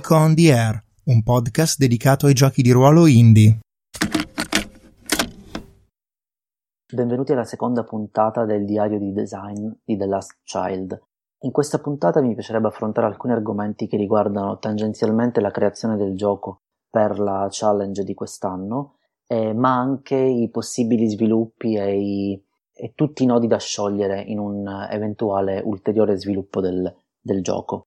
Geek on the Air, un podcast dedicato ai giochi di ruolo indie. Benvenuti alla seconda puntata del diario di design di The Last Child. In questa puntata mi piacerebbe affrontare alcuni argomenti che riguardano tangenzialmente la creazione del gioco per la challenge di quest'anno, eh, ma anche i possibili sviluppi e, i, e, tutti i nodi da sciogliere in un eventuale ulteriore sviluppo del, del gioco.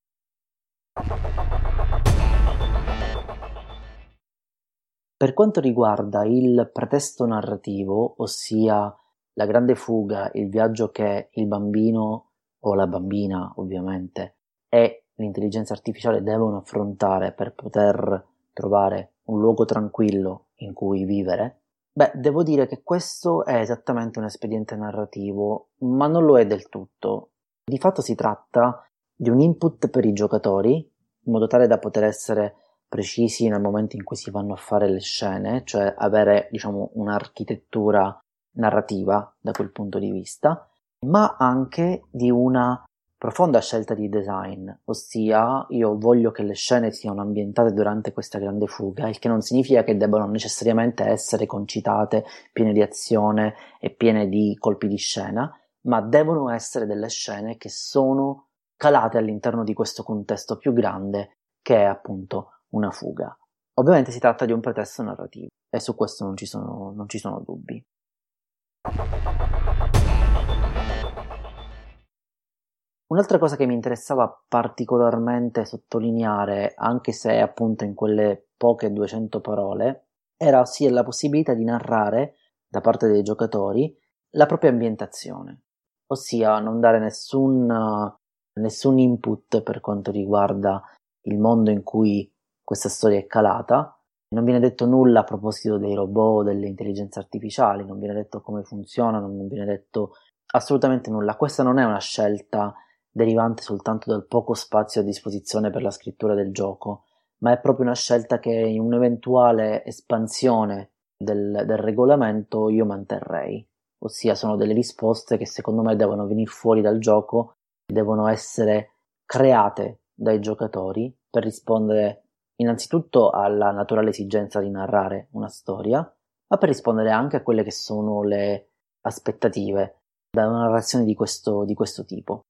Per quanto riguarda il pretesto narrativo, ossia la grande fuga, il viaggio che il bambino o la bambina, ovviamente, e l'intelligenza artificiale devono affrontare per poter trovare un luogo tranquillo in cui vivere, beh, devo dire che questo è esattamente un espediente narrativo, ma non lo è del tutto. Di fatto si tratta di un input per i giocatori, in modo tale da poter essere precisi nel momento in cui si vanno a fare le scene, cioè avere, diciamo, un'architettura narrativa da quel punto di vista, ma anche di una profonda scelta di design, ossia io voglio che le scene siano ambientate durante questa grande fuga, il che non significa che debbano necessariamente essere concitate, piene di azione e piene di colpi di scena, ma devono essere delle scene che sono calate all'interno di questo contesto più grande che è appunto una fuga. Ovviamente si tratta di un pretesto narrativo e su questo non ci sono, non ci sono dubbi. Un'altra cosa che mi interessava particolarmente sottolineare, anche se appunto in quelle poche 200 parole, era sia la possibilità di narrare da parte dei giocatori la propria ambientazione, ossia non dare nessun, nessun input per quanto riguarda il mondo in cui questa storia è calata, non viene detto nulla a proposito dei robot, delle intelligenze artificiali, non viene detto come funzionano, non viene detto assolutamente nulla. Questa non è una scelta derivante soltanto dal poco spazio a disposizione per la scrittura del gioco, ma è proprio una scelta che in un'eventuale espansione del, del regolamento io manterrei. Ossia sono delle risposte che secondo me devono venire fuori dal gioco, devono essere create dai giocatori per rispondere innanzitutto alla naturale esigenza di narrare una storia, ma per rispondere anche a quelle che sono le aspettative da una narrazione di questo, di questo tipo.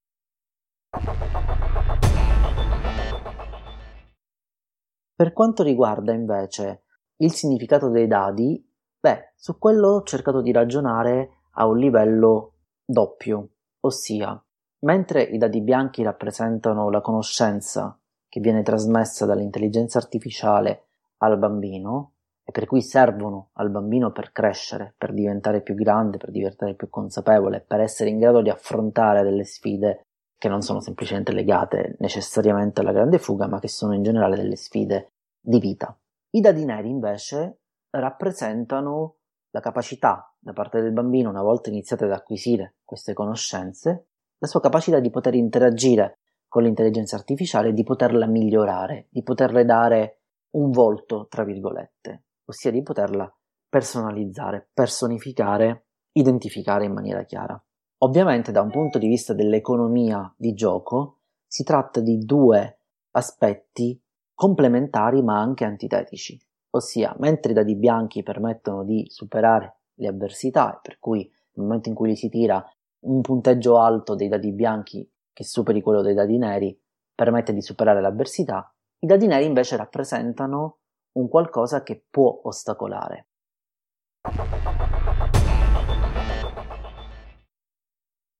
Per quanto riguarda invece il significato dei dadi, beh, su quello ho cercato di ragionare a un livello doppio, ossia, mentre i dadi bianchi rappresentano la conoscenza che viene trasmessa dall'intelligenza artificiale al bambino e per cui servono al bambino per crescere, per diventare più grande, per diventare più consapevole, per essere in grado di affrontare delle sfide che non sono semplicemente legate necessariamente alla grande fuga, ma che sono in generale delle sfide di vita. I dadi neri invece rappresentano la capacità da parte del bambino, una volta iniziate ad acquisire queste conoscenze, la sua capacità di poter interagire con l'intelligenza artificiale di poterla migliorare, di poterle dare un volto, tra virgolette, ossia di poterla personalizzare, personificare, identificare in maniera chiara. Ovviamente da un punto di vista dell'economia di gioco si tratta di due aspetti complementari ma anche antitetici, ossia mentre i dadi bianchi permettono di superare le avversità, per cui nel momento in cui li si tira un punteggio alto dei dadi bianchi che superi quello dei dadi neri, permette di superare l'avversità, i dadi neri invece rappresentano un qualcosa che può ostacolare.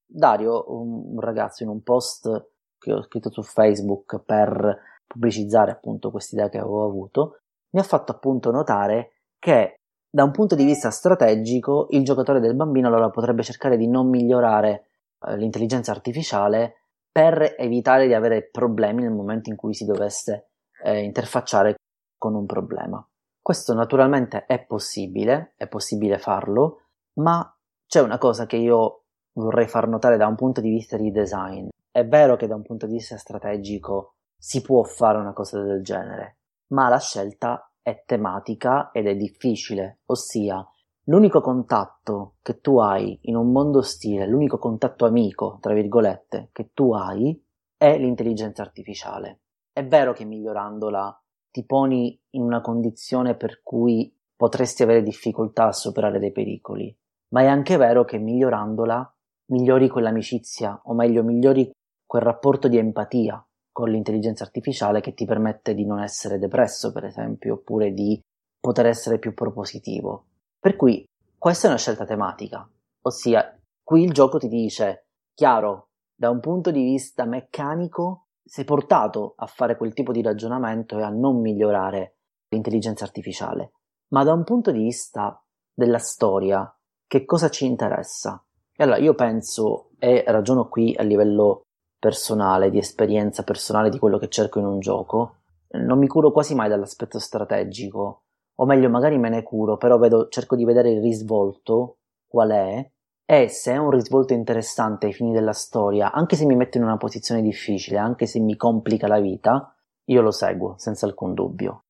Dario, un ragazzo in un post che ho scritto su Facebook per pubblicizzare appunto quest'idea che avevo avuto, mi ha fatto appunto notare che da un punto di vista strategico il giocatore del bambino allora potrebbe cercare di non migliorare eh, l'intelligenza artificiale per evitare di avere problemi nel momento in cui si dovesse eh, interfacciare con un problema. Questo naturalmente è possibile, è possibile farlo, ma c'è una cosa che io vorrei far notare da un punto di vista di design. È vero che da un punto di vista strategico si può fare una cosa del genere, ma la scelta è tematica ed è difficile, ossia L'unico contatto che tu hai in un mondo ostile, l'unico contatto amico, tra virgolette, che tu hai è l'intelligenza artificiale. è vero che migliorandola ti poni in una condizione per cui potresti avere difficoltà a superare dei pericoli, ma è anche vero che migliorandola migliori quell'amicizia, o meglio migliori quel rapporto di empatia con l'intelligenza artificiale che ti permette di non essere depresso, per esempio, oppure di poter essere più propositivo. Per cui questa è una scelta tematica, ossia qui il gioco ti dice, chiaro, da un punto di vista meccanico sei portato a fare quel tipo di ragionamento e a non migliorare l'intelligenza artificiale, ma da un punto di vista della storia, che cosa ci interessa? E allora io penso e ragiono qui a livello personale, di esperienza personale di quello che cerco in un gioco, non mi curo quasi mai dall'aspetto strategico, o meglio magari me ne curo, però vedo, cerco di vedere il risvolto, qual è, e se è un risvolto interessante ai fini della storia, anche se mi mette in una posizione difficile, anche se mi complica la vita, io lo seguo, senza alcun dubbio.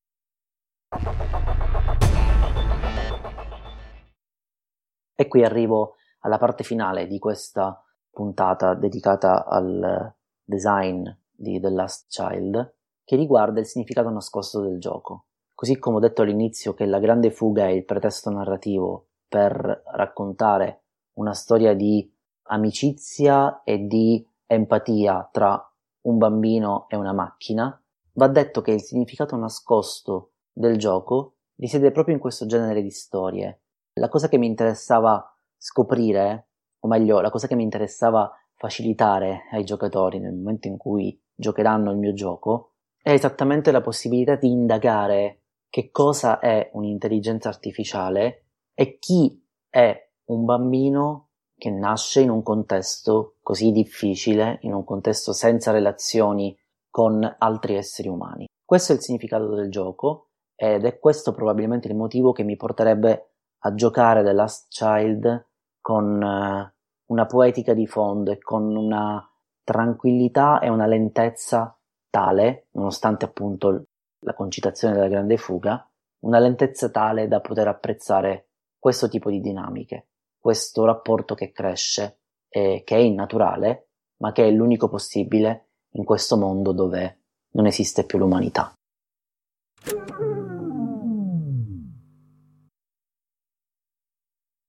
E qui arrivo alla parte finale di questa puntata dedicata al design di The Last Child, che riguarda il significato nascosto del gioco. Così come ho detto all'inizio che la grande fuga è il pretesto narrativo per raccontare una storia di amicizia e di empatia tra un bambino e una macchina, va detto che il significato nascosto del gioco risiede proprio in questo genere di storie. La cosa che mi interessava scoprire, o meglio, la cosa che mi interessava facilitare ai giocatori nel momento in cui giocheranno il mio gioco, è esattamente la possibilità di indagare che cosa è un'intelligenza artificiale e chi è un bambino che nasce in un contesto così difficile, in un contesto senza relazioni con altri esseri umani. Questo è il significato del gioco ed è questo probabilmente il motivo che mi porterebbe a giocare The Last Child con uh, una poetica di fondo e con una tranquillità e una lentezza tale, nonostante appunto la concitazione della grande fuga, una lentezza tale da poter apprezzare questo tipo di dinamiche questo rapporto che cresce e che è innaturale, ma che è l'unico possibile in questo mondo dove non esiste più l'umanità.